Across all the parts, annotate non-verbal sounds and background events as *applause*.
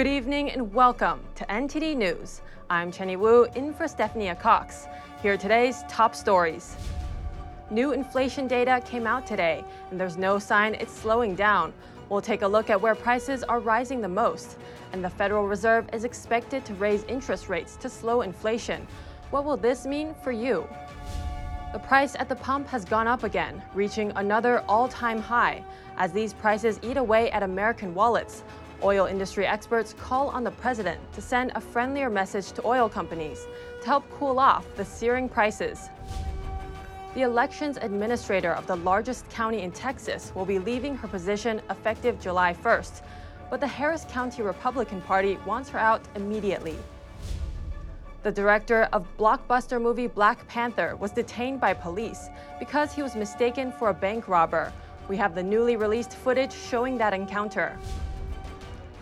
Good evening and welcome to NTD News. I'm Chenny Wu in for Stephanie Cox. Here are today's top stories. New inflation data came out today, and there's no sign it's slowing down. We'll take a look at where prices are rising the most, and the Federal Reserve is expected to raise interest rates to slow inflation. What will this mean for you? The price at the pump has gone up again, reaching another all time high. As these prices eat away at American wallets, oil industry experts call on the president to send a friendlier message to oil companies to help cool off the searing prices. The elections administrator of the largest county in Texas will be leaving her position effective July 1st, but the Harris County Republican Party wants her out immediately. The director of blockbuster movie Black Panther was detained by police because he was mistaken for a bank robber. We have the newly released footage showing that encounter.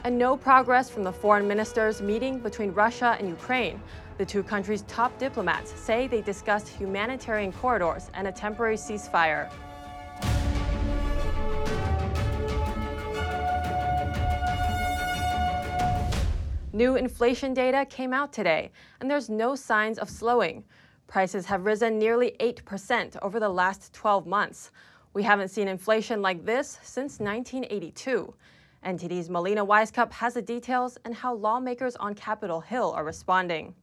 And no progress from the foreign ministers' meeting between Russia and Ukraine. The two countries' top diplomats say they discussed humanitarian corridors and a temporary ceasefire. New inflation data came out today, and there's no signs of slowing. Prices have risen nearly 8% over the last 12 months. We haven't seen inflation like this since 1982. NTD's Melina Wisecup has the details and how lawmakers on Capitol Hill are responding.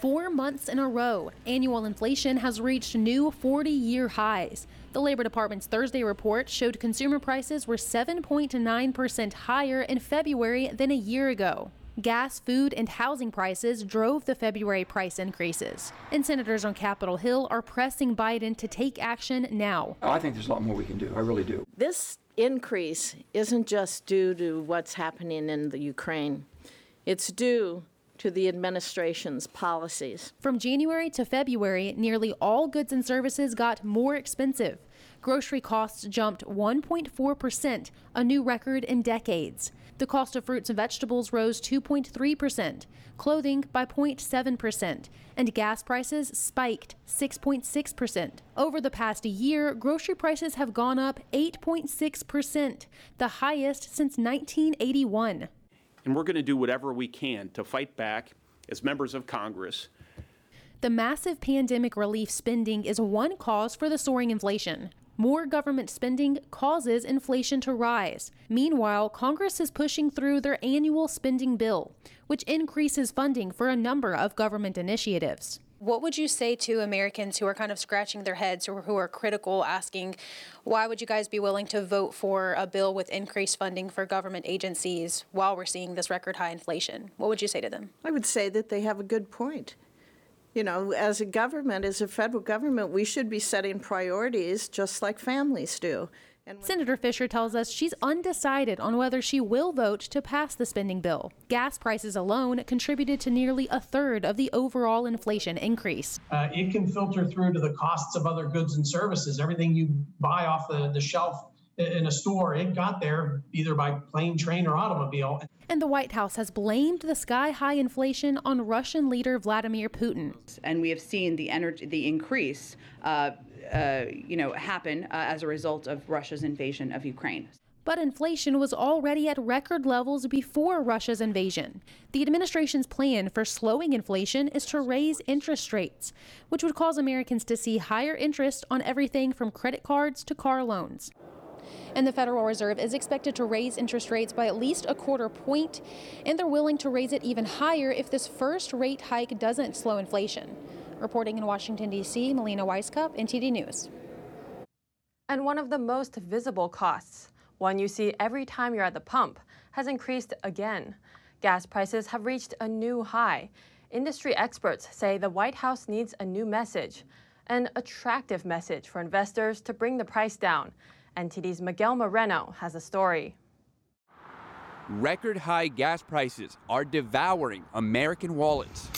Four months in a row, annual inflation has reached new 40 year highs. The Labor Department's Thursday report showed consumer prices were 7.9% higher in February than a year ago. Gas, food, and housing prices drove the February price increases. And senators on Capitol Hill are pressing Biden to take action now. Oh, I think there's a lot more we can do. I really do. This increase isn't just due to what's happening in the Ukraine, it's due to the administration's policies. From January to February, nearly all goods and services got more expensive. Grocery costs jumped 1.4%, a new record in decades. The cost of fruits and vegetables rose 2.3%, clothing by 0.7%, and gas prices spiked 6.6%. Over the past year, grocery prices have gone up 8.6%, the highest since 1981. And we're going to do whatever we can to fight back as members of Congress. The massive pandemic relief spending is one cause for the soaring inflation. More government spending causes inflation to rise. Meanwhile, Congress is pushing through their annual spending bill, which increases funding for a number of government initiatives. What would you say to Americans who are kind of scratching their heads or who are critical, asking, why would you guys be willing to vote for a bill with increased funding for government agencies while we're seeing this record high inflation? What would you say to them? I would say that they have a good point. You know, as a government, as a federal government, we should be setting priorities just like families do. Senator Fisher tells us she's undecided on whether she will vote to pass the spending bill. Gas prices alone contributed to nearly a third of the overall inflation increase. Uh, it can filter through to the costs of other goods and services. Everything you buy off the, the shelf in a store, it got there either by plane, train, or automobile. And the White House has blamed the sky high inflation on Russian leader Vladimir Putin. And we have seen the energy, the increase, uh, uh, you know, happen uh, as a result of Russia's invasion of Ukraine. But inflation was already at record levels before Russia's invasion. The administration's plan for slowing inflation is to raise interest rates, which would cause Americans to see higher interest on everything from credit cards to car loans and the Federal Reserve is expected to raise interest rates by at least a quarter point, and they're willing to raise it even higher if this first rate hike doesn't slow inflation. Reporting in Washington, D.C., Melina Wisecup, NTD News. And one of the most visible costs, one you see every time you're at the pump, has increased again. Gas prices have reached a new high. Industry experts say the White House needs a new message, an attractive message for investors to bring the price down. NTD's Miguel Moreno has a story. Record high gas prices are devouring American wallets.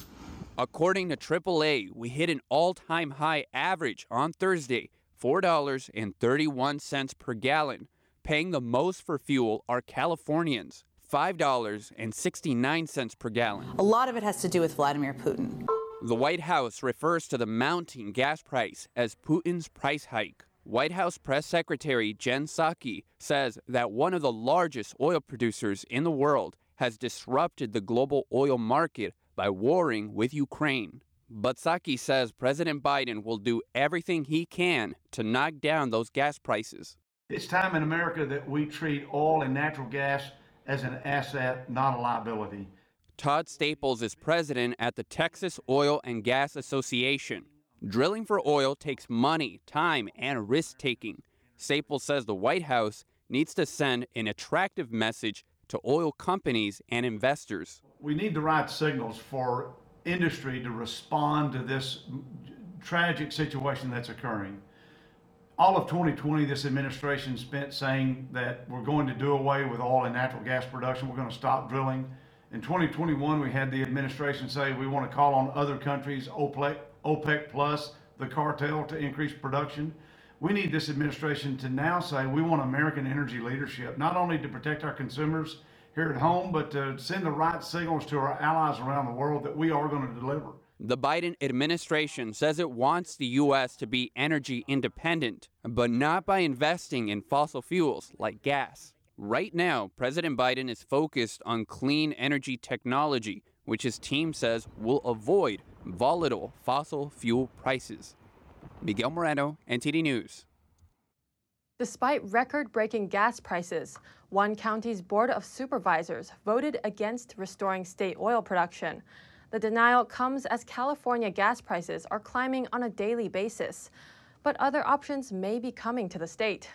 According to AAA, we hit an all time high average on Thursday $4.31 per gallon. Paying the most for fuel are Californians. $5.69 per gallon. A lot of it has to do with Vladimir Putin. The White House refers to the mounting gas price as Putin's price hike. White House Press Secretary Jen Psaki says that one of the largest oil producers in the world has disrupted the global oil market by warring with Ukraine. But Psaki says President Biden will do everything he can to knock down those gas prices. It's time in America that we treat oil and natural gas as an asset, not a liability. Todd Staples is president at the Texas Oil and Gas Association. Drilling for oil takes money, time, and risk taking. Staples says the White House needs to send an attractive message to oil companies and investors. We need the right signals for industry to respond to this tragic situation that's occurring. All of 2020, this administration spent saying that we're going to do away with oil and natural gas production. We're going to stop drilling. In 2021, we had the administration say we want to call on other countries, OPEC, OPEC plus, the cartel, to increase production. We need this administration to now say we want American energy leadership, not only to protect our consumers here at home, but to send the right signals to our allies around the world that we are going to deliver. The Biden administration says it wants the U.S. to be energy independent, but not by investing in fossil fuels like gas. Right now, President Biden is focused on clean energy technology, which his team says will avoid volatile fossil fuel prices. Miguel Moreno, NTD News. Despite record breaking gas prices, one county's Board of Supervisors voted against restoring state oil production. The denial comes as California gas prices are climbing on a daily basis, but other options may be coming to the state.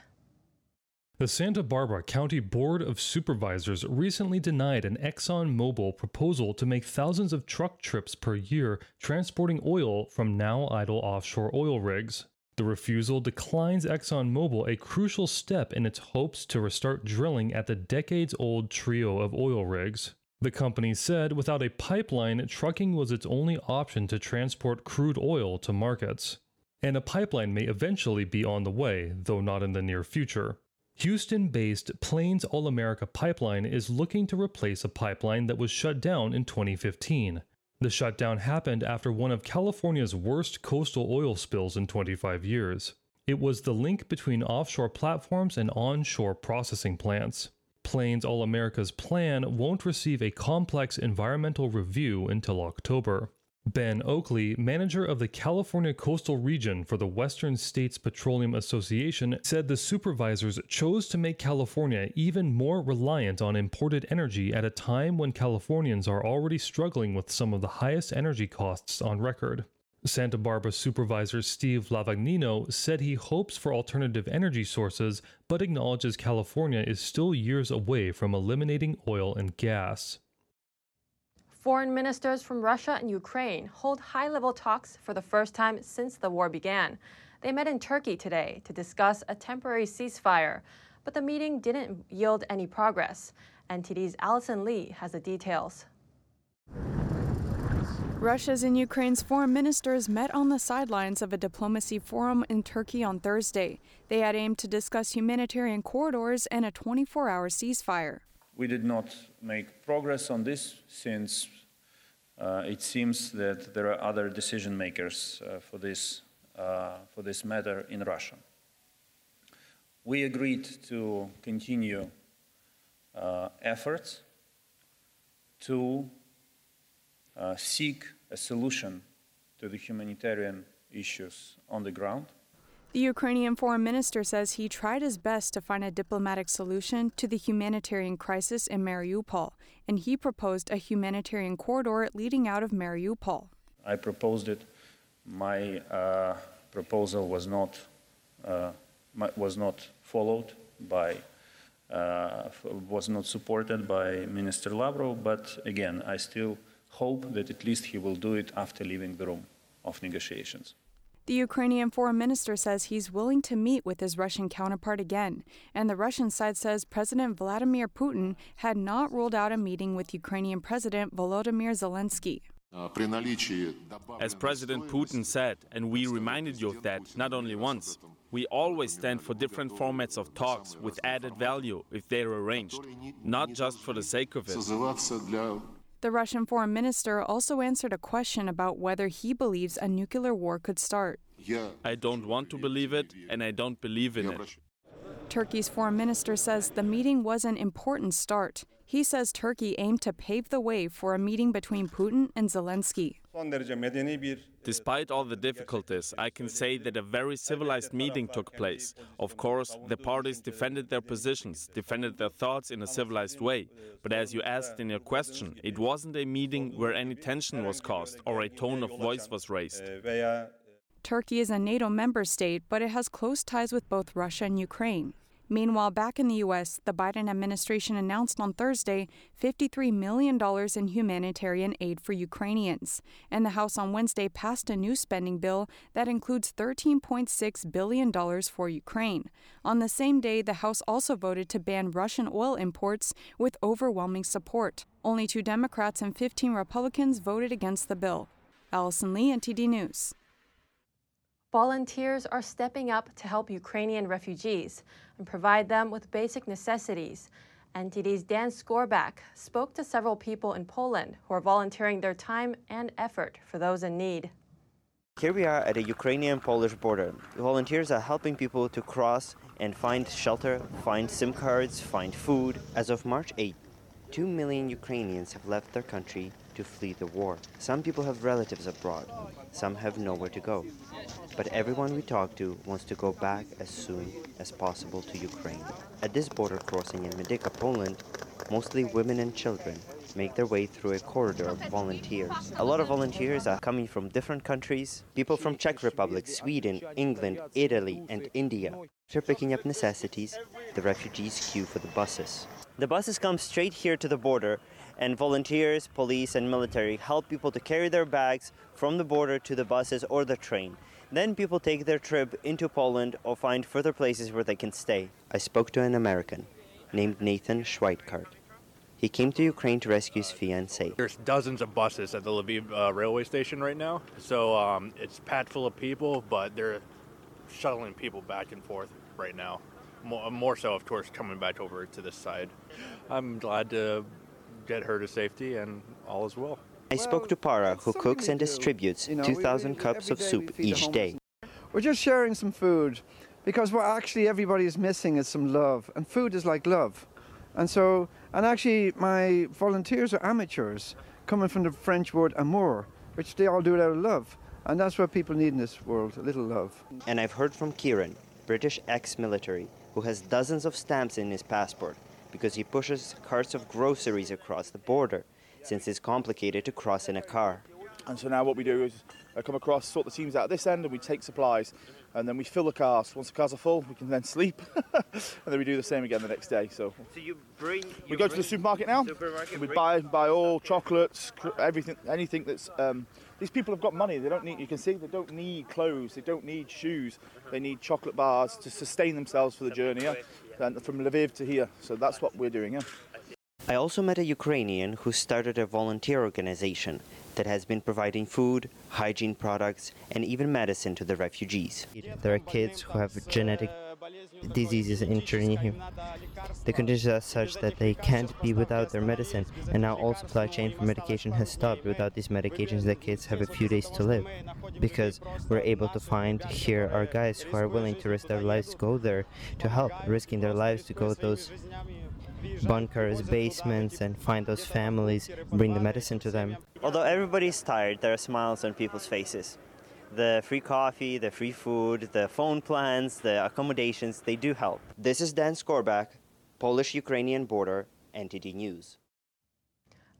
The Santa Barbara County Board of Supervisors recently denied an ExxonMobil proposal to make thousands of truck trips per year transporting oil from now idle offshore oil rigs. The refusal declines ExxonMobil a crucial step in its hopes to restart drilling at the decades old trio of oil rigs. The company said without a pipeline, trucking was its only option to transport crude oil to markets. And a pipeline may eventually be on the way, though not in the near future. Houston based Plains All American Pipeline is looking to replace a pipeline that was shut down in 2015. The shutdown happened after one of California's worst coastal oil spills in 25 years. It was the link between offshore platforms and onshore processing plants. Plains All American's plan won't receive a complex environmental review until October. Ben Oakley, manager of the California Coastal Region for the Western States Petroleum Association, said the supervisors chose to make California even more reliant on imported energy at a time when Californians are already struggling with some of the highest energy costs on record. Santa Barbara Supervisor Steve Lavagnino said he hopes for alternative energy sources, but acknowledges California is still years away from eliminating oil and gas. Foreign ministers from Russia and Ukraine hold high level talks for the first time since the war began. They met in Turkey today to discuss a temporary ceasefire, but the meeting didn't yield any progress. NTD's Allison Lee has the details. Russia's and Ukraine's foreign ministers met on the sidelines of a diplomacy forum in Turkey on Thursday. They had aimed to discuss humanitarian corridors and a 24 hour ceasefire. We did not make progress on this since uh, it seems that there are other decision makers uh, for, this, uh, for this matter in Russia. We agreed to continue uh, efforts to uh, seek a solution to the humanitarian issues on the ground. The Ukrainian foreign minister says he tried his best to find a diplomatic solution to the humanitarian crisis in Mariupol, and he proposed a humanitarian corridor leading out of Mariupol. I proposed it. My uh, proposal was not uh, was not followed by uh, was not supported by Minister Lavrov. But again, I still hope that at least he will do it after leaving the room of negotiations. The Ukrainian foreign minister says he's willing to meet with his Russian counterpart again, and the Russian side says President Vladimir Putin had not ruled out a meeting with Ukrainian President Volodymyr Zelensky. As President Putin said, and we reminded you of that not only once, we always stand for different formats of talks with added value if they're arranged, not just for the sake of it. The Russian foreign minister also answered a question about whether he believes a nuclear war could start. I don't want to believe it, and I don't believe in it. Turkey's foreign minister says the meeting was an important start. He says Turkey aimed to pave the way for a meeting between Putin and Zelensky. Despite all the difficulties, I can say that a very civilized meeting took place. Of course, the parties defended their positions, defended their thoughts in a civilized way. But as you asked in your question, it wasn't a meeting where any tension was caused or a tone of voice was raised. Turkey is a NATO member state, but it has close ties with both Russia and Ukraine. Meanwhile, back in the U.S., the Biden administration announced on Thursday $53 million in humanitarian aid for Ukrainians. And the House on Wednesday passed a new spending bill that includes $13.6 billion for Ukraine. On the same day, the House also voted to ban Russian oil imports with overwhelming support. Only two Democrats and 15 Republicans voted against the bill. Allison Lee, NTD News. Volunteers are stepping up to help Ukrainian refugees and provide them with basic necessities. NTD's Dan Skorback spoke to several people in Poland who are volunteering their time and effort for those in need. Here we are at a Ukrainian Polish border. Volunteers are helping people to cross and find shelter, find SIM cards, find food. As of March 8, 2 million Ukrainians have left their country to flee the war. Some people have relatives abroad, some have nowhere to go but everyone we talk to wants to go back as soon as possible to Ukraine. At this border crossing in Medyka, Poland, mostly women and children make their way through a corridor of volunteers. A lot of volunteers are coming from different countries, people from Czech Republic, Sweden, England, Italy, and India. After picking up necessities, the refugees queue for the buses. The buses come straight here to the border, and volunteers, police, and military help people to carry their bags from the border to the buses or the train. Then people take their trip into Poland or find further places where they can stay. I spoke to an American named Nathan Schweikart. He came to Ukraine to rescue his fiancee. There's dozens of buses at the Lviv uh, railway station right now, so um, it's packed full of people, but they're shuttling people back and forth right now. More, more so, of course, coming back over to this side. I'm glad to get her to safety, and all is well. I spoke to Para, who cooks and distributes 2,000 cups of soup each day. We're just sharing some food because what actually everybody is missing is some love, and food is like love. And so, and actually, my volunteers are amateurs coming from the French word amour, which they all do it out of love. And that's what people need in this world a little love. And I've heard from Kieran, British ex military, who has dozens of stamps in his passport because he pushes carts of groceries across the border since it's complicated to cross in a car. And so now what we do is uh, come across, sort the teams out at this end, and we take supplies, and then we fill the cars. Once the cars are full, we can then sleep, *laughs* and then we do the same again the next day. So, so you bring. You we go to the supermarket now. Supermarket, we buy buy all chocolates, everything, anything that's. Um, these people have got money. They don't need. You can see they don't need clothes. They don't need shoes. They need chocolate bars to sustain themselves for the journey. Yeah? And from Lviv to here. So that's what we're doing. Yeah. I also met a Ukrainian who started a volunteer organization that has been providing food, hygiene products, and even medicine to the refugees. There are kids who have genetic diseases in Chernihiv. The conditions are such that they can't be without their medicine, and now all supply chain for medication has stopped. Without these medications, the kids have a few days to live. Because we're able to find here are guys who are willing to risk their lives to go there to help, risking their lives to go to those bunkers, basements, and find those families, bring the medicine to them. Although everybody's tired, there are smiles on people's faces. The free coffee, the free food, the phone plans, the accommodations, they do help. This is Dan Skorback, Polish Ukrainian border, NTD News.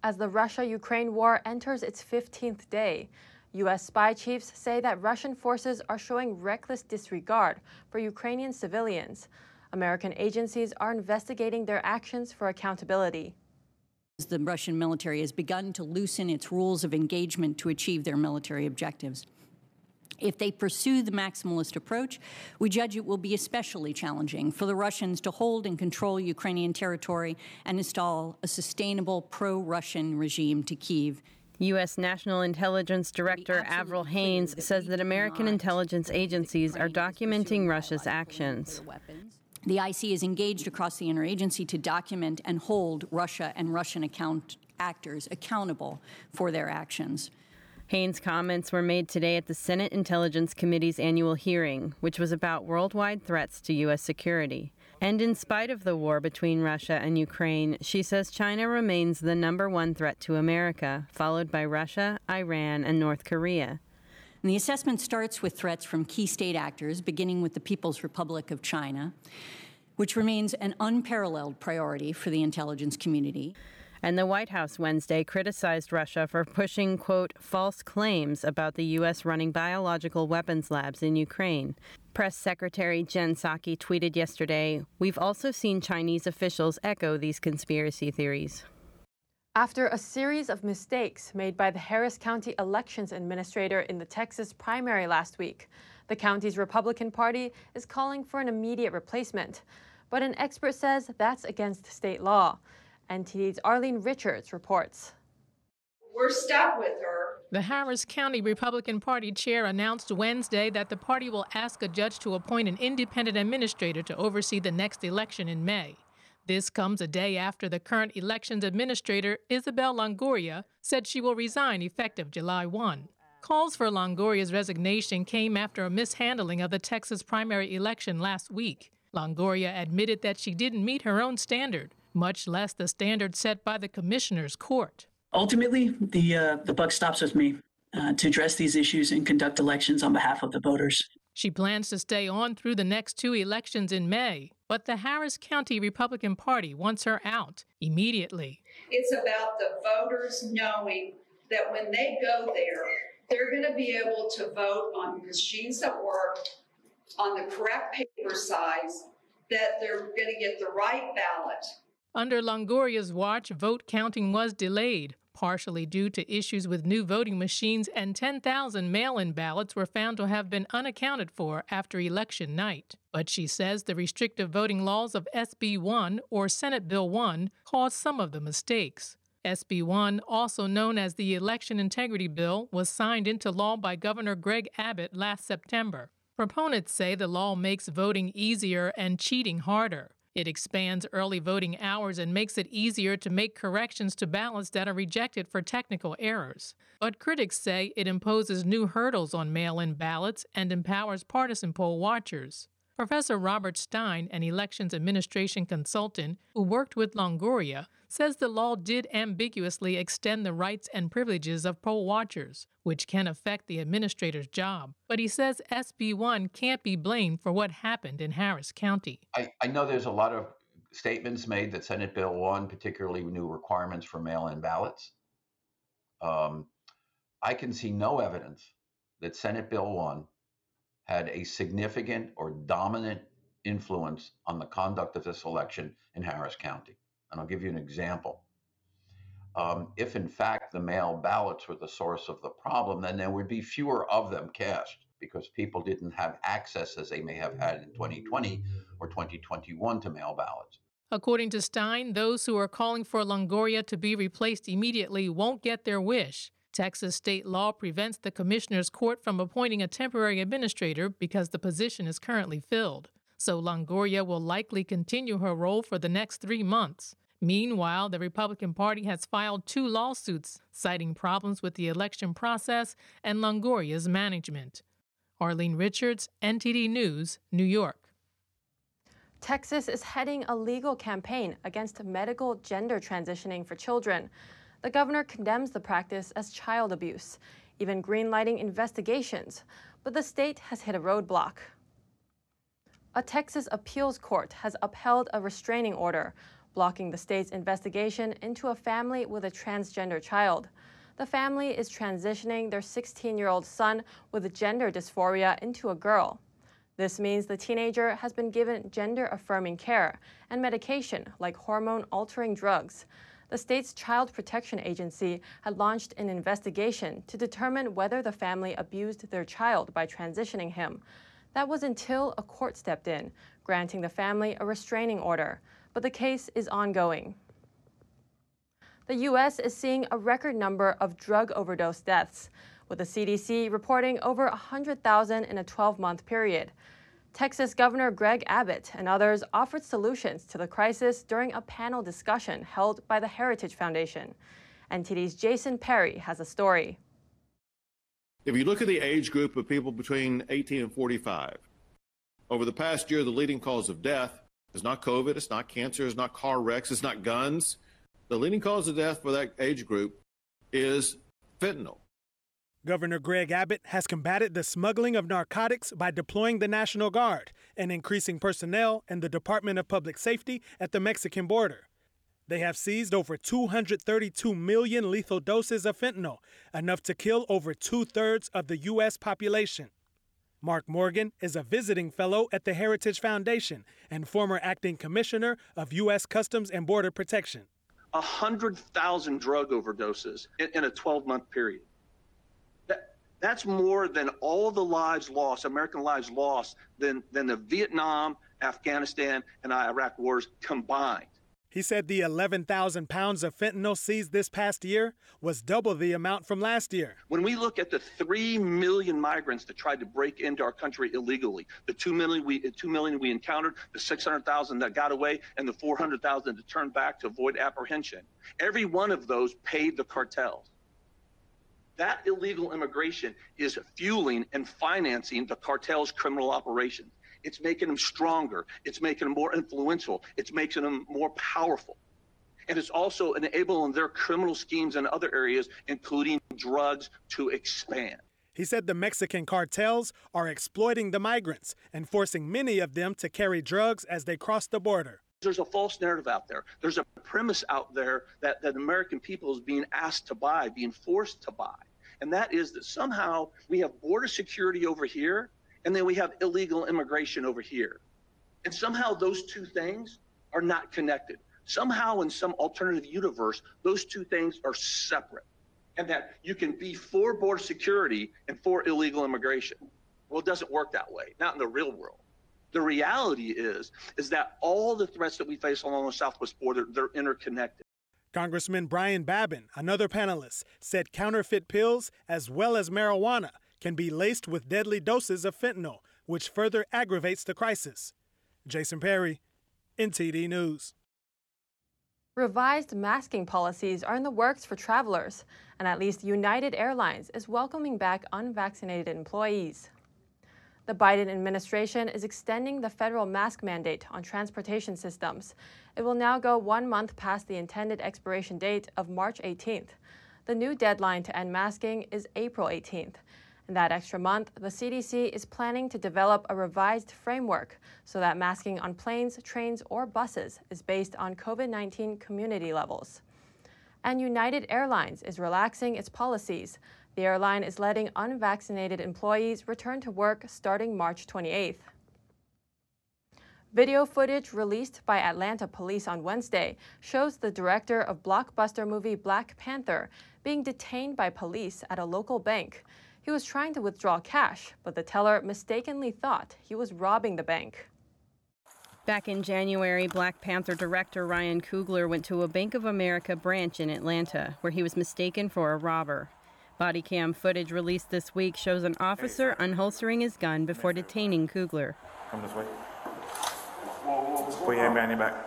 As the Russia Ukraine war enters its 15th day, U.S. spy chiefs say that Russian forces are showing reckless disregard for Ukrainian civilians. American agencies are investigating their actions for accountability. The Russian military has begun to loosen its rules of engagement to achieve their military objectives. If they pursue the maximalist approach, we judge it will be especially challenging for the Russians to hold and control Ukrainian territory and install a sustainable pro Russian regime to Kiev. U.S. National Intelligence Director Avril Haines says that American intelligence agencies are documenting Russia's actions. The IC is engaged across the interagency to document and hold Russia and Russian account actors accountable for their actions. Haines' comments were made today at the Senate Intelligence Committee's annual hearing, which was about worldwide threats to U.S. security. And in spite of the war between Russia and Ukraine, she says China remains the number one threat to America, followed by Russia, Iran, and North Korea. And the assessment starts with threats from key state actors, beginning with the People's Republic of China, which remains an unparalleled priority for the intelligence community. And the White House Wednesday criticized Russia for pushing, quote, false claims about the U.S. running biological weapons labs in Ukraine. Press Secretary Jen Psaki tweeted yesterday We've also seen Chinese officials echo these conspiracy theories. After a series of mistakes made by the Harris County Elections Administrator in the Texas primary last week, the county's Republican Party is calling for an immediate replacement. But an expert says that's against state law. NTD's Arlene Richards reports. We're stuck with her. The Harris County Republican Party chair announced Wednesday that the party will ask a judge to appoint an independent administrator to oversee the next election in May. This comes a day after the current elections administrator, Isabel Longoria, said she will resign effective July 1. Calls for Longoria's resignation came after a mishandling of the Texas primary election last week. Longoria admitted that she didn't meet her own standard much less the standard set by the commissioner's court. Ultimately, the uh, the buck stops with me uh, to address these issues and conduct elections on behalf of the voters. She plans to stay on through the next two elections in May, but the Harris County Republican Party wants her out immediately. It's about the voters knowing that when they go there, they're going to be able to vote on machines that work, on the correct paper size, that they're going to get the right ballot, under Longoria's watch, vote counting was delayed, partially due to issues with new voting machines, and 10,000 mail in ballots were found to have been unaccounted for after election night. But she says the restrictive voting laws of SB 1 or Senate Bill 1 caused some of the mistakes. SB 1, also known as the Election Integrity Bill, was signed into law by Governor Greg Abbott last September. Proponents say the law makes voting easier and cheating harder. It expands early voting hours and makes it easier to make corrections to ballots that are rejected for technical errors. But critics say it imposes new hurdles on mail in ballots and empowers partisan poll watchers. Professor Robert Stein, an elections administration consultant who worked with Longoria, says the law did ambiguously extend the rights and privileges of poll watchers, which can affect the administrator's job. But he says SB 1 can't be blamed for what happened in Harris County. I, I know there's a lot of statements made that Senate Bill 1, particularly new requirements for mail in ballots. Um, I can see no evidence that Senate Bill 1 had a significant or dominant influence on the conduct of this election in Harris County. And I'll give you an example. Um, if in fact the mail ballots were the source of the problem, then there would be fewer of them cast because people didn't have access as they may have had in 2020 or 2021 to mail ballots. According to Stein, those who are calling for Longoria to be replaced immediately won't get their wish. Texas state law prevents the commissioner's court from appointing a temporary administrator because the position is currently filled so Longoria will likely continue her role for the next three months. Meanwhile, the Republican Party has filed two lawsuits citing problems with the election process and Longoria's management. Arlene Richards, NTD News, New York. Texas is heading a legal campaign against medical gender transitioning for children. The governor condemns the practice as child abuse, even greenlighting investigations, but the state has hit a roadblock. A Texas appeals court has upheld a restraining order blocking the state's investigation into a family with a transgender child. The family is transitioning their 16 year old son with gender dysphoria into a girl. This means the teenager has been given gender affirming care and medication like hormone altering drugs. The state's Child Protection Agency had launched an investigation to determine whether the family abused their child by transitioning him. That was until a court stepped in, granting the family a restraining order, but the case is ongoing. The U.S. is seeing a record number of drug overdose deaths, with the CDC reporting over 100,000 in a 12 month period. Texas Governor Greg Abbott and others offered solutions to the crisis during a panel discussion held by the Heritage Foundation. NTD's Jason Perry has a story. If you look at the age group of people between 18 and 45, over the past year, the leading cause of death It's not COVID, it's not cancer, it's not car wrecks, it's not guns. The leading cause of death for that age group is fentanyl. Governor Greg Abbott has combated the smuggling of narcotics by deploying the National Guard and increasing personnel in the Department of Public Safety at the Mexican border. They have seized over 232 million lethal doses of fentanyl, enough to kill over two thirds of the U.S. population. Mark Morgan is a visiting fellow at the Heritage Foundation and former acting commissioner of U.S. Customs and Border Protection. 100,000 drug overdoses in, a 12 month period. That, that's more than all the lives lost, American lives lost, than, than the Vietnam, Afghanistan, and Iraq wars combined. He said the 11,000 pounds of fentanyl seized this past year was double the amount from last year. When we look at the 3 million migrants that tried to break into our country illegally, the 2 million we, 2 million we encountered, the 600,000 that got away, and the 400,000 that turned back to avoid apprehension, every one of those paid the cartels. That illegal immigration is fueling and financing the cartel's criminal operations. It's making them stronger. It's making them more influential. It's making them more powerful. And it's also enabling their criminal schemes in other areas, including drugs, to expand. He said the Mexican cartels are exploiting the migrants and forcing many of them to carry drugs as they cross the border. There's a false narrative out there. There's a premise out there that, that American people is being asked to buy, being forced to buy. And that is that somehow we have border security over here and then we have illegal immigration over here. And somehow those two things are not connected. Somehow, in some alternative universe, those two things are separate. And that you can be for border security and for illegal immigration. Well, it doesn't work that way, not in the real world. The reality is, is that all the threats that we face along the southwest border, they're interconnected. Congressman Brian Babin, another panelist, said counterfeit pills as well as marijuana can be laced with deadly doses of fentanyl, which further aggravates the crisis. Jason Perry, NTD News. Revised masking policies are in the works for travelers, and at least United Airlines is welcoming back unvaccinated employees. The Biden administration is extending the federal mask mandate on transportation systems. It will now go one month past the intended expiration date of March 18th. The new deadline to end masking is April 18th, in that extra month, the CDC is planning to develop a revised framework so that masking on planes, trains, or buses is based on COVID 19 community levels. And United Airlines is relaxing its policies. The airline is letting unvaccinated employees return to work starting March 28th. Video footage released by Atlanta police on Wednesday shows the director of blockbuster movie Black Panther being detained by police at a local bank. He was trying to withdraw cash, but the teller mistakenly thought he was robbing the bank. Back in January, Black Panther director Ryan Coogler went to a Bank of America branch in Atlanta, where he was mistaken for a robber. Body cam footage released this week shows an officer unholstering his gun before detaining Coogler. Come this way. Put your hand behind your back.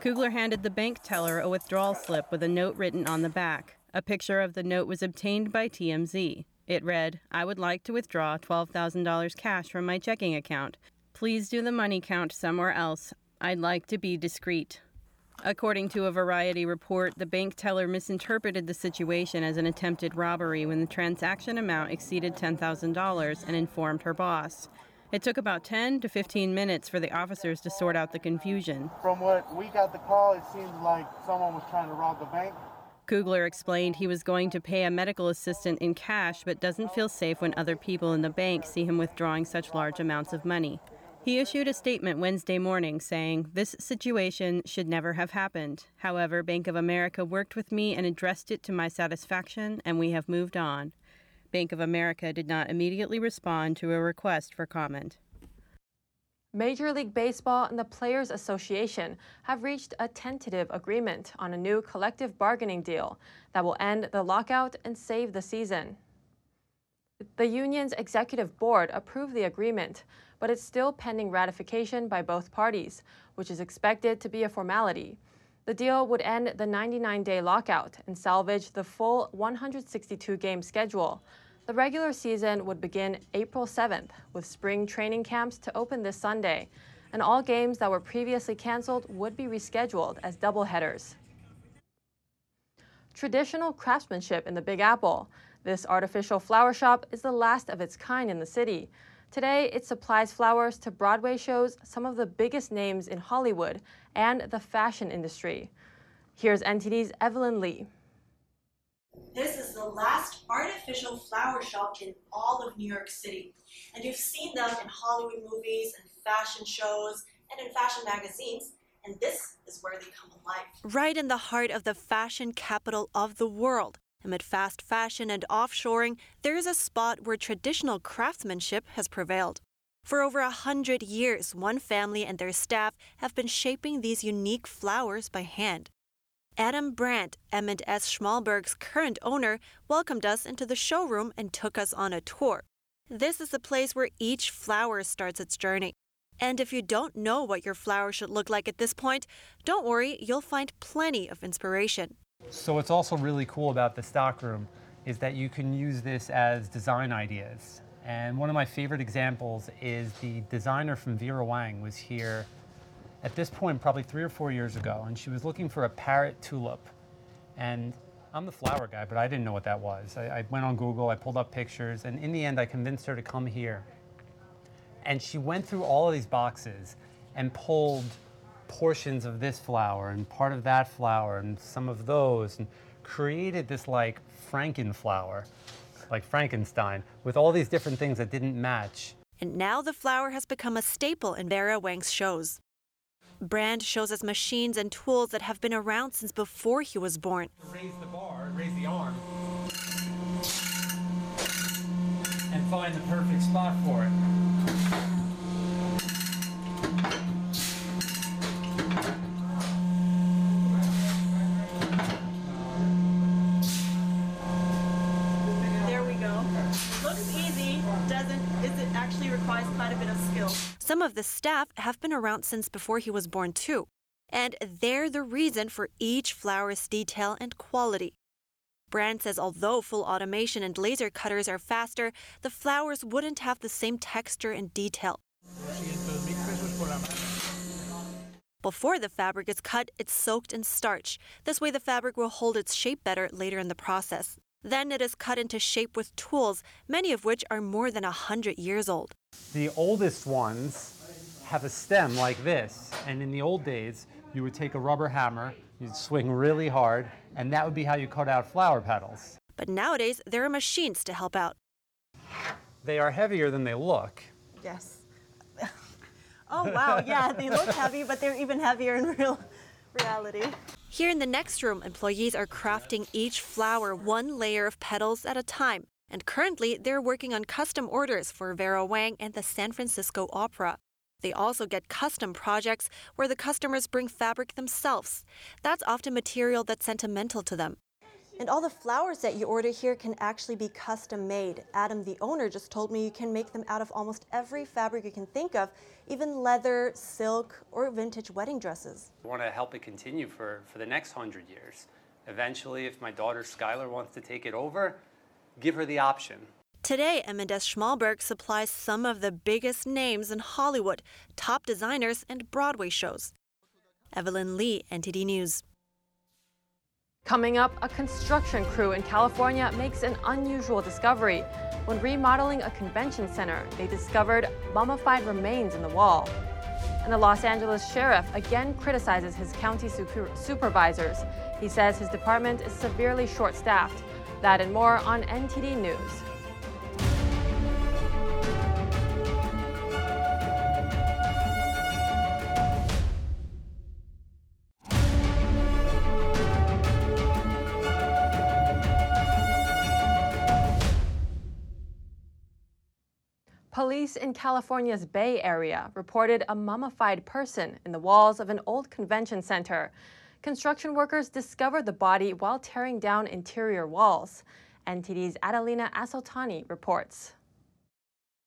Coogler handed the bank teller a withdrawal slip with a note written on the back. A picture of the note was obtained by TMZ. It read, I would like to withdraw $12,000 cash from my checking account. Please do the money count somewhere else. I'd like to be discreet. According to a Variety report, the bank teller misinterpreted the situation as an attempted robbery when the transaction amount exceeded $10,000 and informed her boss. It took about 10 to 15 minutes for the officers to sort out the confusion. From what we got the call, it seemed like someone was trying to rob the bank. Coogler explained he was going to pay a medical assistant in cash but doesn't feel safe when other people in the bank see him withdrawing such large amounts of money. He issued a statement Wednesday morning saying, This situation should never have happened. However, Bank of America worked with me and addressed it to my satisfaction, and we have moved on. Bank of America did not immediately respond to a request for comment. Major League Baseball and the Players Association have reached a tentative agreement on a new collective bargaining deal that will end the lockout and save the season. The union's executive board approved the agreement, but it's still pending ratification by both parties, which is expected to be a formality. The deal would end the 99 day lockout and salvage the full 162 game schedule. The regular season would begin April 7th, with spring training camps to open this Sunday, and all games that were previously canceled would be rescheduled as doubleheaders. Traditional craftsmanship in the Big Apple. This artificial flower shop is the last of its kind in the city. Today, it supplies flowers to Broadway shows, some of the biggest names in Hollywood, and the fashion industry. Here's NTD's Evelyn Lee. This is the last artificial flower shop in all of New York City. And you've seen them in Hollywood movies and fashion shows and in fashion magazines. And this is where they come alive. Right in the heart of the fashion capital of the world. Amid fast fashion and offshoring, there is a spot where traditional craftsmanship has prevailed. For over a hundred years, one family and their staff have been shaping these unique flowers by hand. Adam Brand, Emmett S. Schmalberg's current owner, welcomed us into the showroom and took us on a tour. This is the place where each flower starts its journey. And if you don't know what your flower should look like at this point, don't worry, you'll find plenty of inspiration. So what's also really cool about the stockroom is that you can use this as design ideas. And one of my favorite examples is the designer from Vera Wang was here at this point probably three or four years ago, and she was looking for a parrot tulip. And I'm the flower guy, but I didn't know what that was. I, I, went on Google, I pulled up pictures, and in the end, I convinced her to come here. And she went through all of these boxes and pulled portions of this flower and part of that flower and some of those and created this like Frankenflower, like Frankenstein, with all these different things that didn't match. And now the flower has become a staple in Vera Wang's shows. Brand shows us machines and tools that have been around since before he was born. Raise the bar, raise the arm, and find the perfect spot for it. Some of the staff have been around since before he was born, too. And they're the reason for each flower's detail and quality. Brand says although full automation and laser cutters are faster, the flowers wouldn't have the same texture and detail. Before the fabric is cut, it's soaked in starch. This way, the fabric will hold its shape better later in the process. Then it is cut into shape with tools, many of which are more than 100 years old. The oldest ones have a stem like this, and in the old days, you would take a rubber hammer, you'd swing really hard, and that would be how you cut out flower petals. But nowadays, there are machines to help out. They are heavier than they look. Yes. *laughs* oh, wow, yeah, they look heavy, but they're even heavier in real reality. Here in the next room, employees are crafting each flower one layer of petals at a time. And currently, they're working on custom orders for Vera Wang and the San Francisco Opera. They also get custom projects where the customers bring fabric themselves. That's often material that's sentimental to them. And all the flowers that you order here can actually be custom made. Adam, the owner, just told me you can make them out of almost every fabric you can think of, even leather, silk, or vintage wedding dresses. I want to help it continue for, for the next hundred years. Eventually, if my daughter Skylar wants to take it over, give her the option. Today, M&S Schmalberg supplies some of the biggest names in Hollywood, top designers, and Broadway shows. Evelyn Lee, NTD News. Coming up, a construction crew in California makes an unusual discovery. When remodeling a convention center, they discovered mummified remains in the wall. And the Los Angeles sheriff again criticizes his county super supervisors. He says his department is severely short staffed. That and more on NTD News. Police in California's Bay Area reported a mummified person in the walls of an old convention center. Construction workers discovered the body while tearing down interior walls. NTD's Adelina Asoltani reports.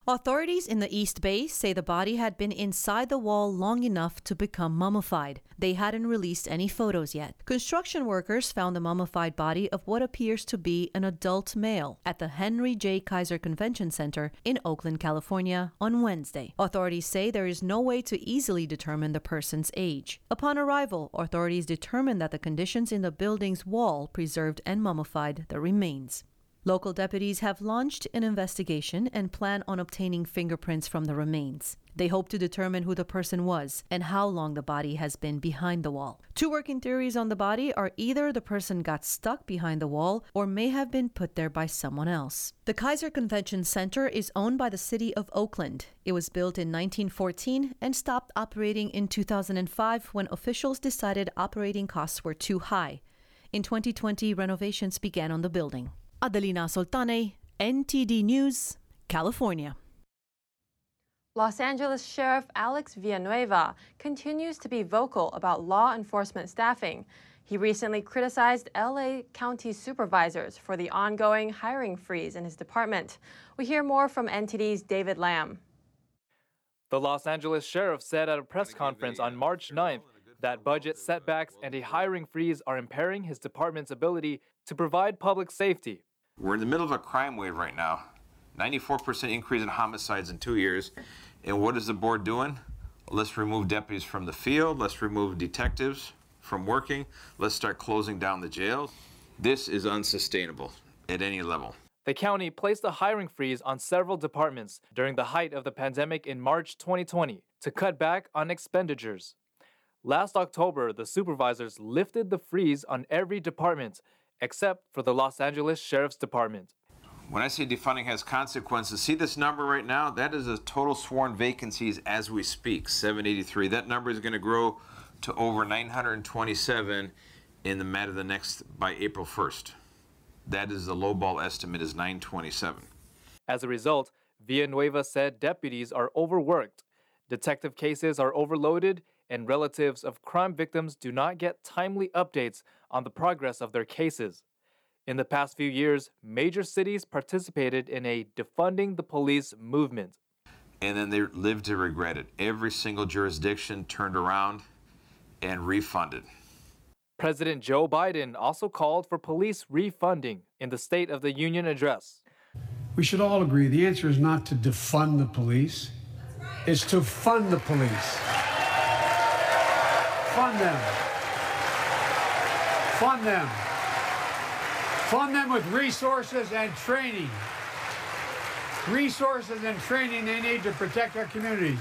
Authorities in the East Bay say the body had been inside the wall long enough to become mummified. They hadn't released any photos yet. Construction workers found the mummified body of what appears to be an adult male at the Henry J. Kaiser Convention Center in Oakland, California on Wednesday. Authorities say there is no way to easily determine the person's age. Upon arrival, authorities determined that the conditions in the building's wall preserved and mummified the remains. Local deputies have launched an investigation and plan on obtaining fingerprints from the remains. They hope to determine who the person was and how long the body has been behind the wall. Two working theories on the body are either the person got stuck behind the wall or may have been put there by someone else. The Kaiser Convention Center is owned by the city of Oakland. It was built in 1914 and stopped operating in 2005 when officials decided operating costs were too high. In 2020, renovations began on the building. Adelina Soltane, NTD News, California. Los Angeles Sheriff Alex Villanueva continues to be vocal about law enforcement staffing. He recently criticized LA County supervisors for the ongoing hiring freeze in his department. We hear more from NTD's David Lamb. The Los Angeles Sheriff said at a press conference on March 9th that budget setbacks and a hiring freeze are impairing his department's ability to provide public safety. We're in the middle of a crime wave right now. 94% increase in homicides in two years. And what is the board doing? Let's remove deputies from the field. Let's remove detectives from working. Let's start closing down the jails. This is unsustainable at any level. The county placed a hiring freeze on several departments during the height of the pandemic in March 2020 to cut back on expenditures. Last October, the supervisors lifted the freeze on every department except for the Los Angeles Sheriff's Department. When I say defunding has consequences, see this number right now? That is the total sworn vacancies as we speak, 783. That number is going to grow to over 927 in the matter of the next by April 1st. That is the lowball estimate is 927. As a result, Villanueva said deputies are overworked, detective cases are overloaded, and relatives of crime victims do not get timely updates on the progress of their cases. In the past few years, major cities participated in a defunding the police movement. And then they lived to regret it. Every single jurisdiction turned around and refunded. President Joe Biden also called for police refunding in the State of the Union address. We should all agree the answer is not to defund the police, it's to fund the police. Fund them. Fund them. Fund them with resources and training. Resources and training they need to protect our communities.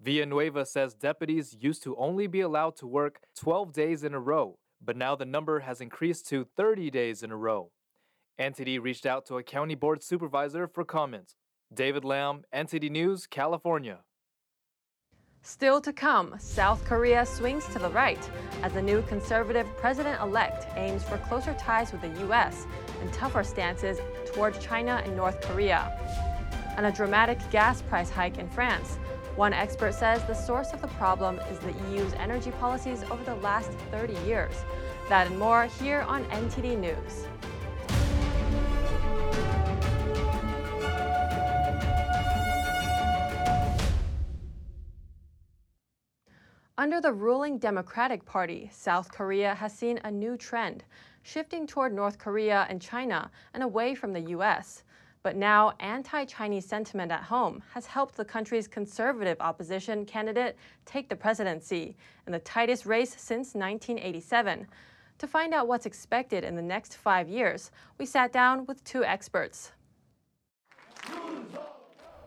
Villanueva says deputies used to only be allowed to work 12 days in a row, but now the number has increased to 30 days in a row. NTD reached out to a county board supervisor for comment. David Lamb, NTD News, California. Still to come, South Korea swings to the right as the new conservative president elect aims for closer ties with the U.S. and tougher stances towards China and North Korea. And a dramatic gas price hike in France. One expert says the source of the problem is the EU's energy policies over the last 30 years. That and more here on NTD News. Under the ruling Democratic Party, South Korea has seen a new trend, shifting toward North Korea and China and away from the U.S. But now, anti Chinese sentiment at home has helped the country's conservative opposition candidate take the presidency in the tightest race since 1987. To find out what's expected in the next five years, we sat down with two experts.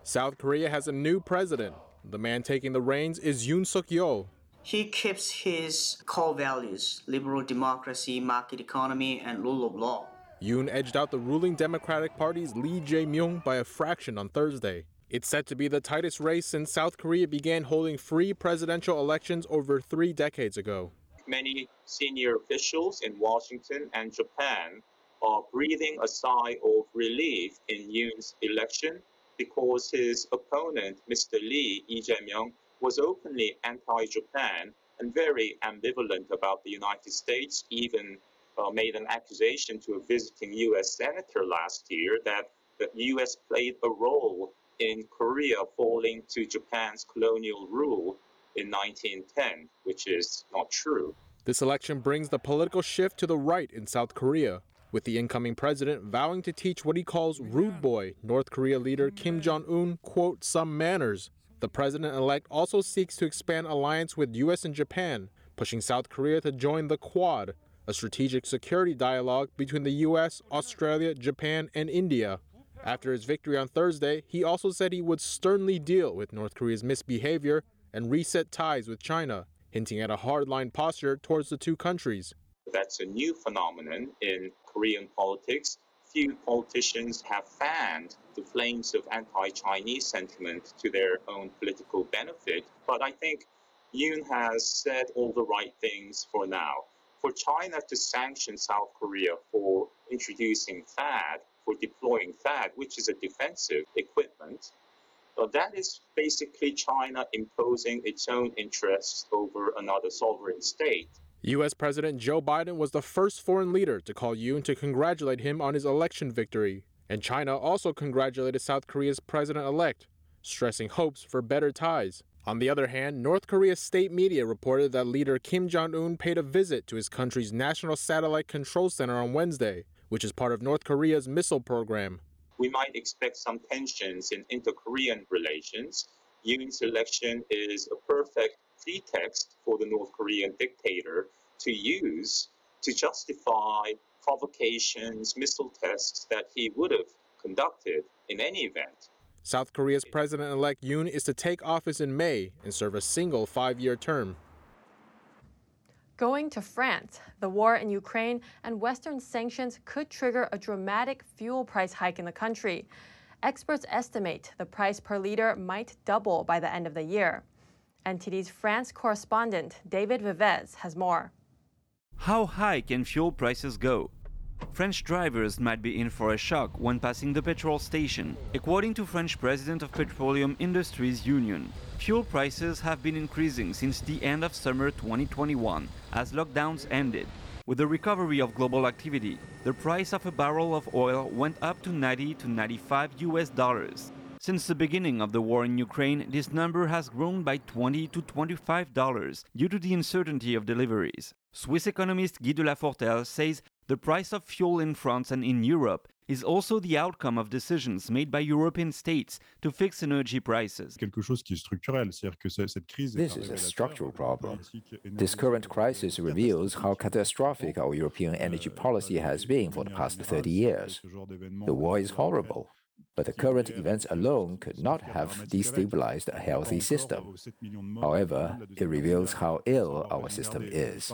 South Korea has a new president. The man taking the reins is Yoon Suk Yeol, he keeps his core values liberal democracy, market economy, and rule of law. Yoon edged out the ruling Democratic Party's Lee Jae-myung by a fraction on Thursday. It's said to be the tightest race since South Korea began holding free presidential elections over three decades ago. Many senior officials in Washington and Japan are breathing a sigh of relief in Yoon's election because his opponent, Mr. Lee, Lee Jae-myung, was openly anti-Japan and very ambivalent about the United States, even uh, made an accusation to a visiting U.S. senator last year that the U.S. played a role in Korea falling to Japan's colonial rule in 1910, which is not true. This election brings the political shift to the right in South Korea, with the incoming president vowing to teach what he calls rude boy North Korea leader Kim Jong un, quote, some manners. The president elect also seeks to expand alliance with US and Japan, pushing South Korea to join the Quad, a strategic security dialogue between the US, Australia, Japan, and India. After his victory on Thursday, he also said he would sternly deal with North Korea's misbehavior and reset ties with China hinting at a hardline posture towards the two countries. That's a new phenomenon in Korean politics. Few politicians have fanned the flames of anti Chinese sentiment to their own political benefit, but I think Yoon has said all the right things for now. For China to sanction South Korea for introducing THAAD, for deploying THAAD, which is a defensive equipment, so that is basically China imposing its own interests over another sovereign state. U.S. President Joe Biden was the first foreign leader to call Yoon to congratulate him on his election victory. And China also congratulated South Korea's president elect, stressing hopes for better ties. On the other hand, North Korea's state media reported that leader Kim Jong un paid a visit to his country's National Satellite Control Center on Wednesday, which is part of North Korea's missile program we might expect some tensions in inter-Korean relations. Yoon's election is a perfect pretext for the North Korean dictator to use to justify provocations, missile tests that he would have conducted in any event. South Korea's president elect Yoon is to take office in May and serve a single five year term. Going to France, the war in Ukraine and Western sanctions could trigger a dramatic fuel price hike in the country. Experts estimate the price per liter might double by the end of the year. NTD's France correspondent David Vives has more. How high can fuel prices go? French drivers might be in for a shock when passing the petrol station. According to French President of Petroleum Industries Union, fuel prices have been increasing since the end of summer 2021 as lockdowns ended. With the recovery of global activity, the price of a barrel of oil went up to 90 to 95 US dollars. Since the beginning of the war in Ukraine, this number has grown by 20 to 25 dollars due to the uncertainty of deliveries. Swiss economist Guy de Lafortelle says the price of fuel in France and in Europe is also the outcome of decisions made by European states to fix energy prices. This is a structural problem. This current crisis reveals how catastrophic our European energy policy has been for the past 30 years. The war is horrible. But the current events alone could not have destabilized a healthy system. However, it reveals how ill our system is.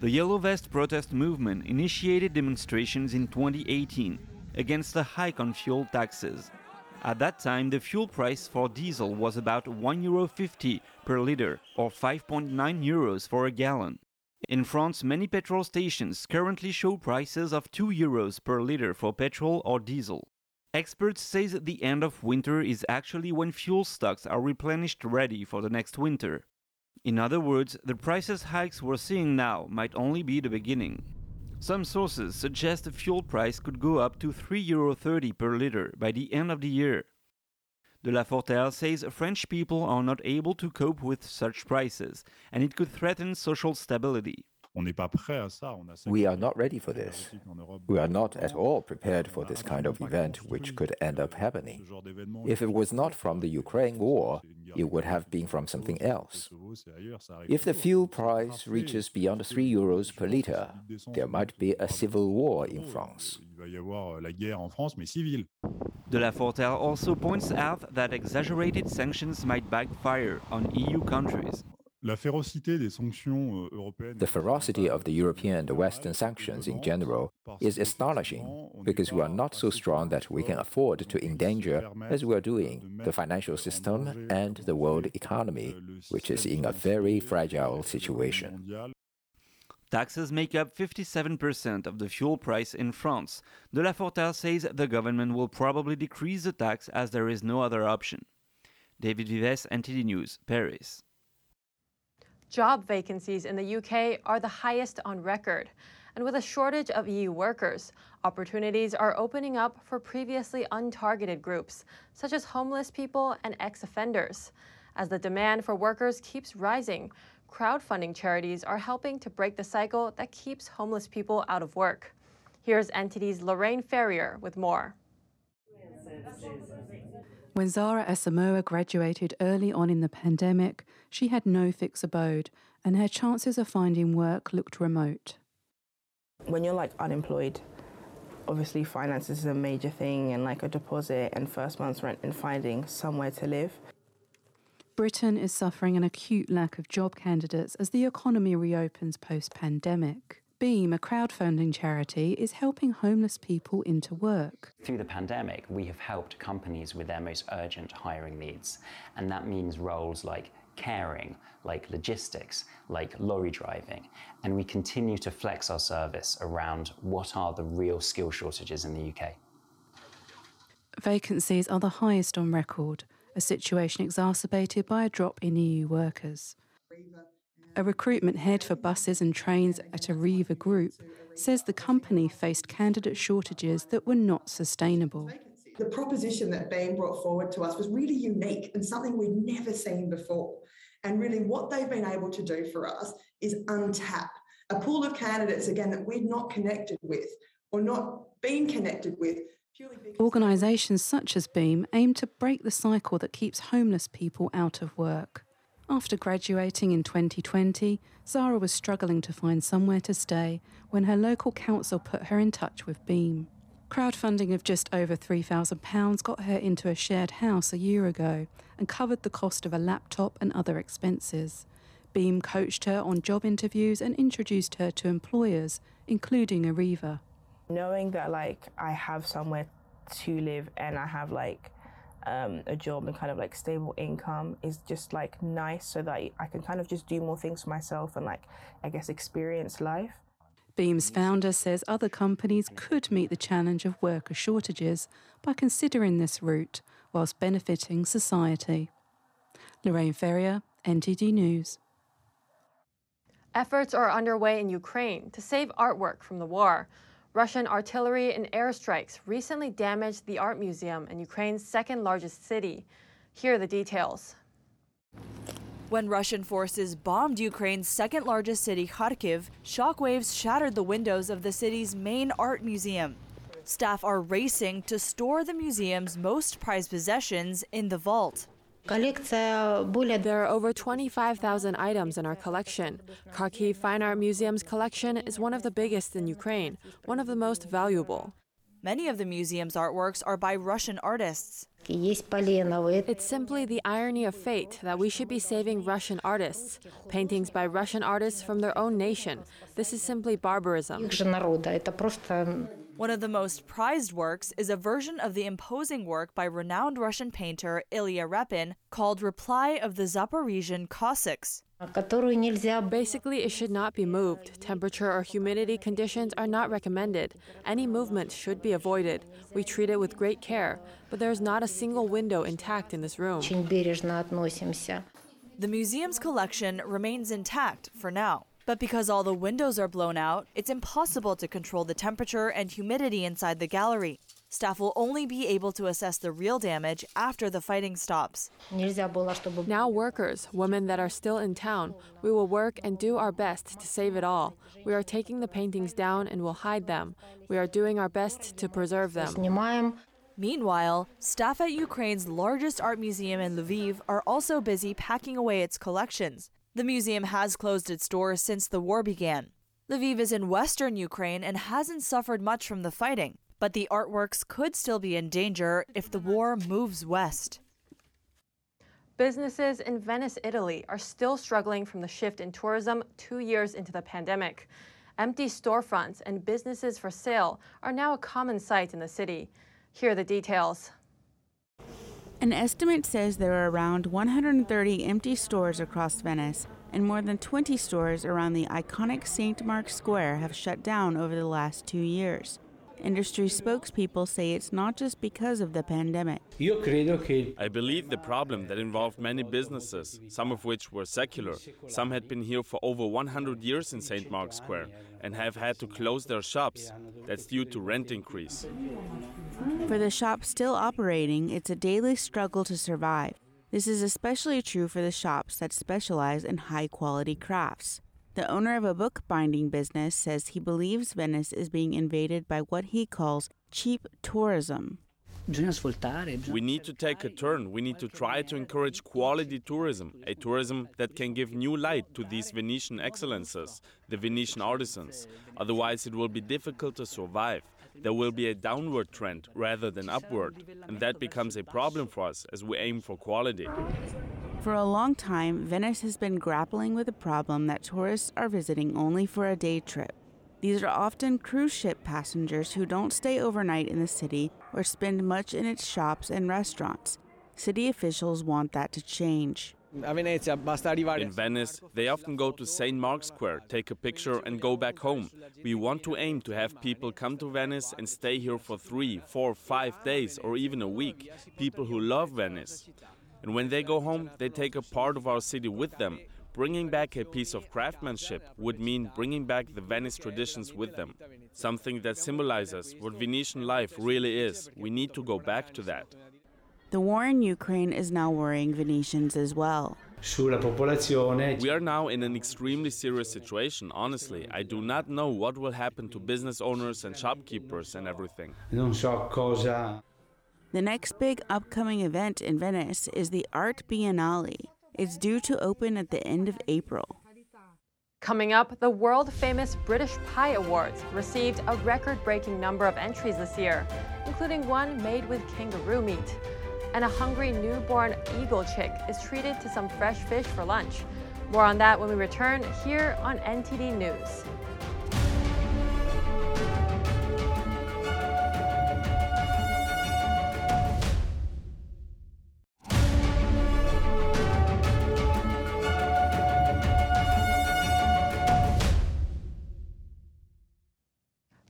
The Yellow Vest protest movement initiated demonstrations in 2018 against the hike on fuel taxes. At that time, the fuel price for diesel was about €1.50 per liter, or 5.9 euros for a gallon. In France, many petrol stations currently show prices of 2 euros per liter for petrol or diesel. Experts say that the end of winter is actually when fuel stocks are replenished ready for the next winter. In other words, the prices hikes we're seeing now might only be the beginning. Some sources suggest the fuel price could go up to 3.30 euro per liter by the end of the year. De Lafortelle says French people are not able to cope with such prices, and it could threaten social stability. We are not ready for this. We are not at all prepared for this kind of event which could end up happening. If it was not from the Ukraine war, it would have been from something else. If the fuel price reaches beyond 3 euros per liter, there might be a civil war in France. De La Lafortelle also points out that exaggerated sanctions might backfire on EU countries. Euh, the ferocity of the European and the Western sanctions in general is astonishing because we are not so strong that we can afford to endanger, as we are doing, the financial system and the world economy, which is in a very fragile situation. Taxes make up 57% of the fuel price in France. De Lafortelle says the government will probably decrease the tax as there is no other option. David Vives, NTD News, Paris. Job vacancies in the UK are the highest on record. And with a shortage of EU workers, opportunities are opening up for previously untargeted groups, such as homeless people and ex offenders. As the demand for workers keeps rising, crowdfunding charities are helping to break the cycle that keeps homeless people out of work. Here's NTD's Lorraine Ferrier with more. When Zara Asamoah graduated early on in the pandemic, she had no fixed abode, and her chances of finding work looked remote. When you're like unemployed, obviously finances is a major thing, and like a deposit and first month's rent, and finding somewhere to live. Britain is suffering an acute lack of job candidates as the economy reopens post pandemic. Beam, a crowdfunding charity, is helping homeless people into work. Through the pandemic, we have helped companies with their most urgent hiring needs. And that means roles like caring, like logistics, like lorry driving. And we continue to flex our service around what are the real skill shortages in the UK. Vacancies are the highest on record, a situation exacerbated by a drop in EU workers. A recruitment head for buses and trains at Arriva Group says the company faced candidate shortages that were not sustainable. The proposition that Beam brought forward to us was really unique and something we'd never seen before. And really, what they've been able to do for us is untap a pool of candidates, again, that we'd not connected with or not been connected with. Organisations such as Beam aim to break the cycle that keeps homeless people out of work. After graduating in 2020, Zara was struggling to find somewhere to stay when her local council put her in touch with Beam. Crowdfunding of just over £3,000 got her into a shared house a year ago and covered the cost of a laptop and other expenses. Beam coached her on job interviews and introduced her to employers, including Arriva. Knowing that like I have somewhere to live and I have like um, a job and kind of like stable income is just like nice so that I can kind of just do more things for myself and like I guess experience life. Beam's founder says other companies could meet the challenge of worker shortages by considering this route whilst benefiting society. Lorraine Ferrier, NTD News. Efforts are underway in Ukraine to save artwork from the war. Russian artillery and airstrikes recently damaged the art museum in Ukraine's second largest city. Here are the details. When Russian forces bombed Ukraine's second largest city, Kharkiv, shockwaves shattered the windows of the city's main art museum. Staff are racing to store the museum's most prized possessions in the vault. There are over 25,000 items in our collection. Kharkiv Fine Art Museum's collection is one of the biggest in Ukraine, one of the most valuable. Many of the museum's artworks are by Russian artists. It's simply the irony of fate that we should be saving Russian artists, paintings by Russian artists from their own nation. This is simply barbarism. One of the most prized works is a version of the imposing work by renowned Russian painter Ilya Repin called Reply of the Zaporizhian Cossacks. Basically, it should not be moved. Temperature or humidity conditions are not recommended. Any movement should be avoided. We treat it with great care, but there is not a single window intact in this room. The museum's collection remains intact for now. But because all the windows are blown out, it's impossible to control the temperature and humidity inside the gallery. Staff will only be able to assess the real damage after the fighting stops. Now, workers, women that are still in town, we will work and do our best to save it all. We are taking the paintings down and will hide them. We are doing our best to preserve them. Meanwhile, staff at Ukraine's largest art museum in Lviv are also busy packing away its collections. The museum has closed its doors since the war began. Lviv is in western Ukraine and hasn't suffered much from the fighting, but the artworks could still be in danger if the war moves west. Businesses in Venice, Italy are still struggling from the shift in tourism two years into the pandemic. Empty storefronts and businesses for sale are now a common sight in the city. Here are the details. An estimate says there are around 130 empty stores across Venice, and more than 20 stores around the iconic St. Mark's Square have shut down over the last two years. Industry spokespeople say it's not just because of the pandemic. I believe the problem that involved many businesses, some of which were secular. Some had been here for over 100 years in St. Mark's Square and have had to close their shops. That's due to rent increase. For the shops still operating, it's a daily struggle to survive. This is especially true for the shops that specialize in high quality crafts. The owner of a bookbinding business says he believes Venice is being invaded by what he calls cheap tourism. We need to take a turn. We need to try to encourage quality tourism, a tourism that can give new light to these Venetian excellences, the Venetian artisans. Otherwise, it will be difficult to survive. There will be a downward trend rather than upward, and that becomes a problem for us as we aim for quality. For a long time, Venice has been grappling with the problem that tourists are visiting only for a day trip. These are often cruise ship passengers who don't stay overnight in the city or spend much in its shops and restaurants. City officials want that to change. In Venice, they often go to St. Mark's Square, take a picture, and go back home. We want to aim to have people come to Venice and stay here for three, four, five days, or even a week. People who love Venice. And when they go home, they take a part of our city with them. Bringing back a piece of craftsmanship would mean bringing back the Venice traditions with them. Something that symbolizes what Venetian life really is. We need to go back to that. The war in Ukraine is now worrying Venetians as well. We are now in an extremely serious situation, honestly. I do not know what will happen to business owners and shopkeepers and everything. The next big upcoming event in Venice is the Art Biennale. It's due to open at the end of April. Coming up, the world famous British Pie Awards received a record breaking number of entries this year, including one made with kangaroo meat. And a hungry newborn eagle chick is treated to some fresh fish for lunch. More on that when we return here on NTD News.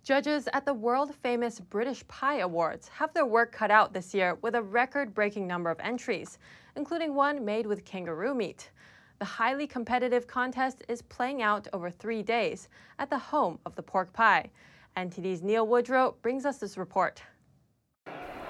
Judges at the world famous British Pie Awards have their work cut out this year with a record breaking number of entries, including one made with kangaroo meat. The highly competitive contest is playing out over three days at the home of the pork pie. NTD's Neil Woodrow brings us this report.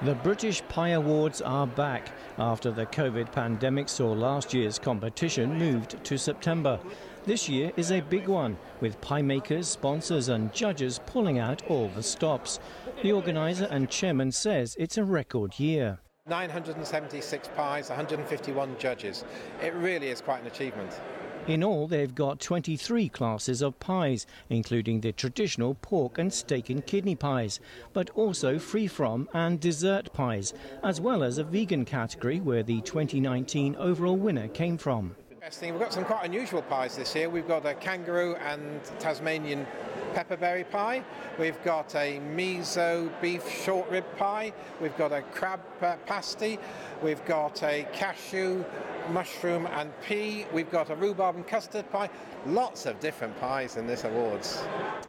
The British Pie Awards are back after the COVID pandemic saw last year's competition moved to September. This year is a big one, with pie makers, sponsors, and judges pulling out all the stops. The organizer and chairman says it's a record year. 976 pies, 151 judges. It really is quite an achievement. In all, they've got 23 classes of pies, including the traditional pork and steak and kidney pies, but also free from and dessert pies, as well as a vegan category where the 2019 overall winner came from. We've got some quite unusual pies this year. We've got a kangaroo and Tasmanian pepperberry pie. We've got a miso beef short rib pie. We've got a crab uh, pasty. We've got a cashew, mushroom and pea. We've got a rhubarb and custard pie. Lots of different pies in this awards.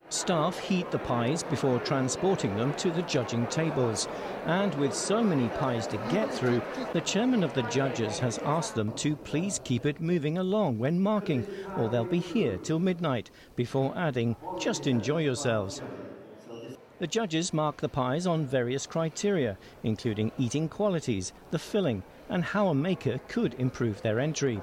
Staff heat the pies before transporting them to the judging tables. And with so many pies to get through, the chairman of the judges has asked them to please keep it moving along when marking, or they'll be here till midnight, before adding, just enjoy yourselves. The judges mark the pies on various criteria, including eating qualities, the filling, and how a maker could improve their entry.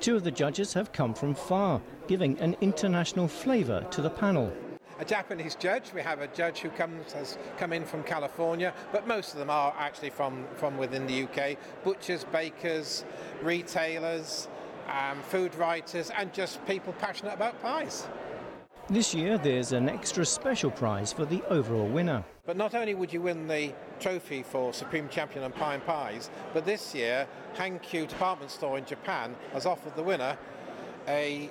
Two of the judges have come from far, giving an international flavour to the panel. A Japanese judge, we have a judge who comes, has come in from California, but most of them are actually from, from within the UK. Butchers, bakers, retailers, um, food writers, and just people passionate about pies. This year, there's an extra special prize for the overall winner. But not only would you win the trophy for Supreme Champion and Pies, but this year, Hankyu Department Store in Japan has offered the winner a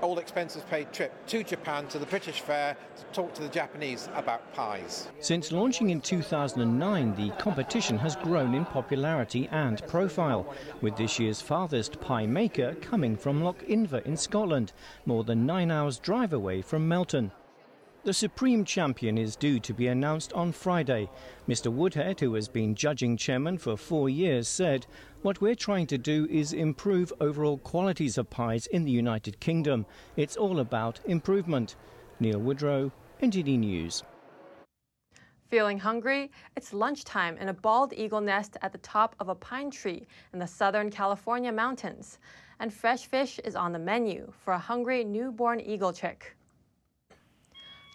all expenses paid trip to Japan to the British Fair to talk to the Japanese about pies. Since launching in 2009, the competition has grown in popularity and profile, with this year's farthest pie maker coming from Lochinver in Scotland, more than nine hours drive away from Melton. The Supreme Champion is due to be announced on Friday. Mr. Woodhead, who has been judging chairman for four years, said, What we're trying to do is improve overall qualities of pies in the United Kingdom. It's all about improvement. Neil Woodrow, NTD News. Feeling hungry? It's lunchtime in a bald eagle nest at the top of a pine tree in the Southern California mountains. And fresh fish is on the menu for a hungry newborn eagle chick.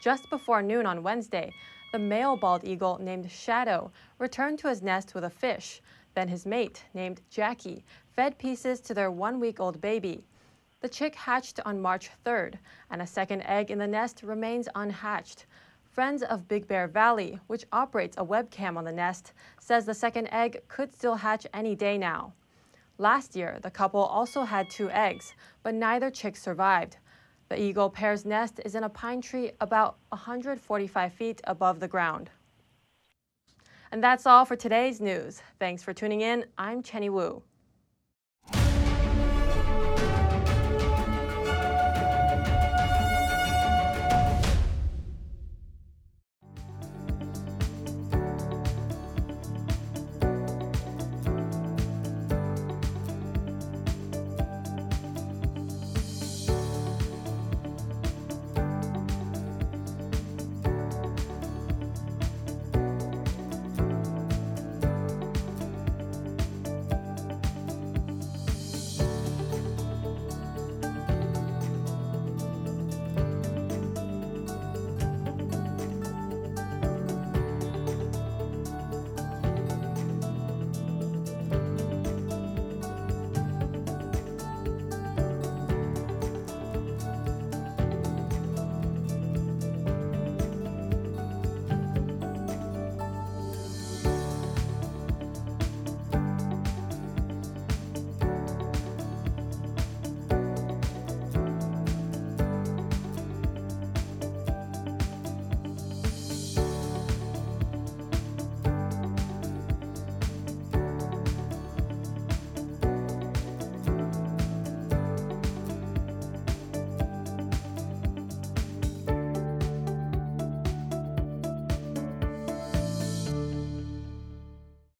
Just before noon on Wednesday, the male bald eagle named Shadow returned to his nest with a fish. Then his mate, named Jackie, fed pieces to their one week old baby. The chick hatched on March 3rd, and a second egg in the nest remains unhatched. Friends of Big Bear Valley, which operates a webcam on the nest, says the second egg could still hatch any day now. Last year, the couple also had two eggs, but neither chick survived. The eagle pair's nest is in a pine tree about 145 feet above the ground. And that's all for today's news. Thanks for tuning in. I'm Chenny Wu.